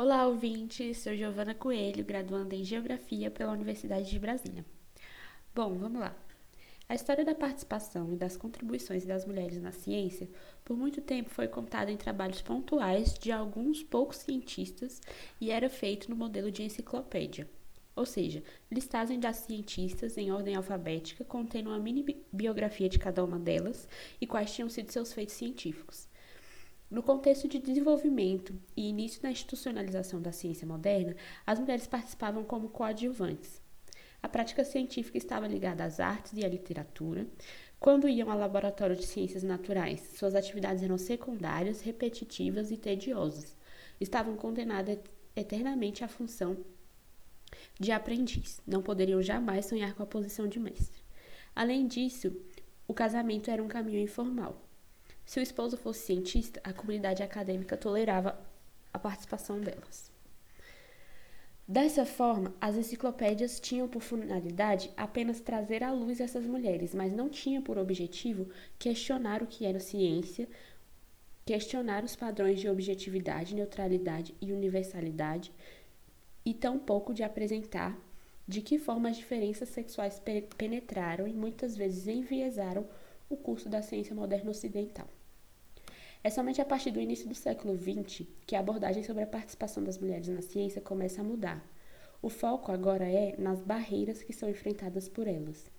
Olá, ouvintes! Sou Giovana Coelho, graduanda em Geografia pela Universidade de Brasília. Bom, vamos lá. A história da participação e das contribuições das mulheres na ciência por muito tempo foi contada em trabalhos pontuais de alguns poucos cientistas e era feito no modelo de enciclopédia. Ou seja, listagem das cientistas em ordem alfabética, contendo uma mini biografia de cada uma delas e quais tinham sido seus feitos científicos. No contexto de desenvolvimento e início da institucionalização da ciência moderna, as mulheres participavam como coadjuvantes. A prática científica estava ligada às artes e à literatura. Quando iam ao laboratório de ciências naturais, suas atividades eram secundárias, repetitivas e tediosas. Estavam condenadas eternamente à função de aprendiz. Não poderiam jamais sonhar com a posição de mestre. Além disso, o casamento era um caminho informal. Se o esposo fosse cientista, a comunidade acadêmica tolerava a participação delas. Dessa forma, as enciclopédias tinham por finalidade apenas trazer à luz essas mulheres, mas não tinham por objetivo questionar o que era ciência, questionar os padrões de objetividade, neutralidade e universalidade, e tampouco de apresentar de que forma as diferenças sexuais penetraram e muitas vezes enviesaram o curso da ciência moderna ocidental. É somente a partir do início do século XX que a abordagem sobre a participação das mulheres na ciência começa a mudar. O foco agora é nas barreiras que são enfrentadas por elas.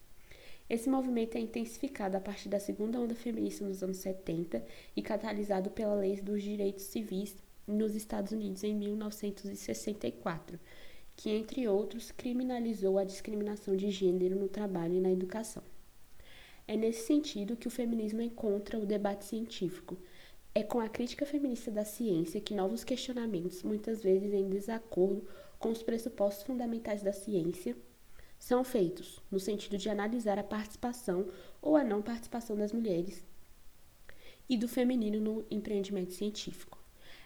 Esse movimento é intensificado a partir da segunda onda feminista nos anos 70 e catalisado pela Lei dos Direitos Civis nos Estados Unidos em 1964, que, entre outros, criminalizou a discriminação de gênero no trabalho e na educação. É nesse sentido que o feminismo encontra o debate científico, é com a crítica feminista da ciência que novos questionamentos, muitas vezes em desacordo com os pressupostos fundamentais da ciência, são feitos, no sentido de analisar a participação ou a não participação das mulheres e do feminino no empreendimento científico.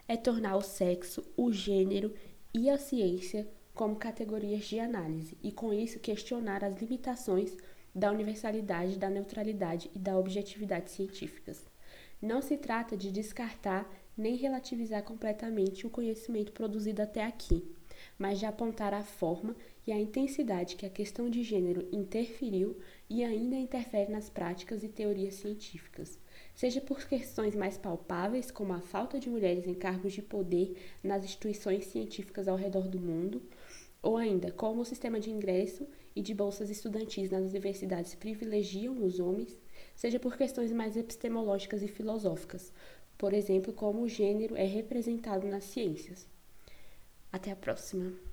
É tornar o sexo, o gênero e a ciência como categorias de análise e, com isso, questionar as limitações da universalidade, da neutralidade e da objetividade científicas. Não se trata de descartar nem relativizar completamente o conhecimento produzido até aqui, mas de apontar a forma e a intensidade que a questão de gênero interferiu e ainda interfere nas práticas e teorias científicas, seja por questões mais palpáveis, como a falta de mulheres em cargos de poder nas instituições científicas ao redor do mundo, ou ainda como o sistema de ingresso e de bolsas estudantis nas universidades privilegiam os homens, seja por questões mais epistemológicas e filosóficas, por exemplo, como o gênero é representado nas ciências. Até a próxima!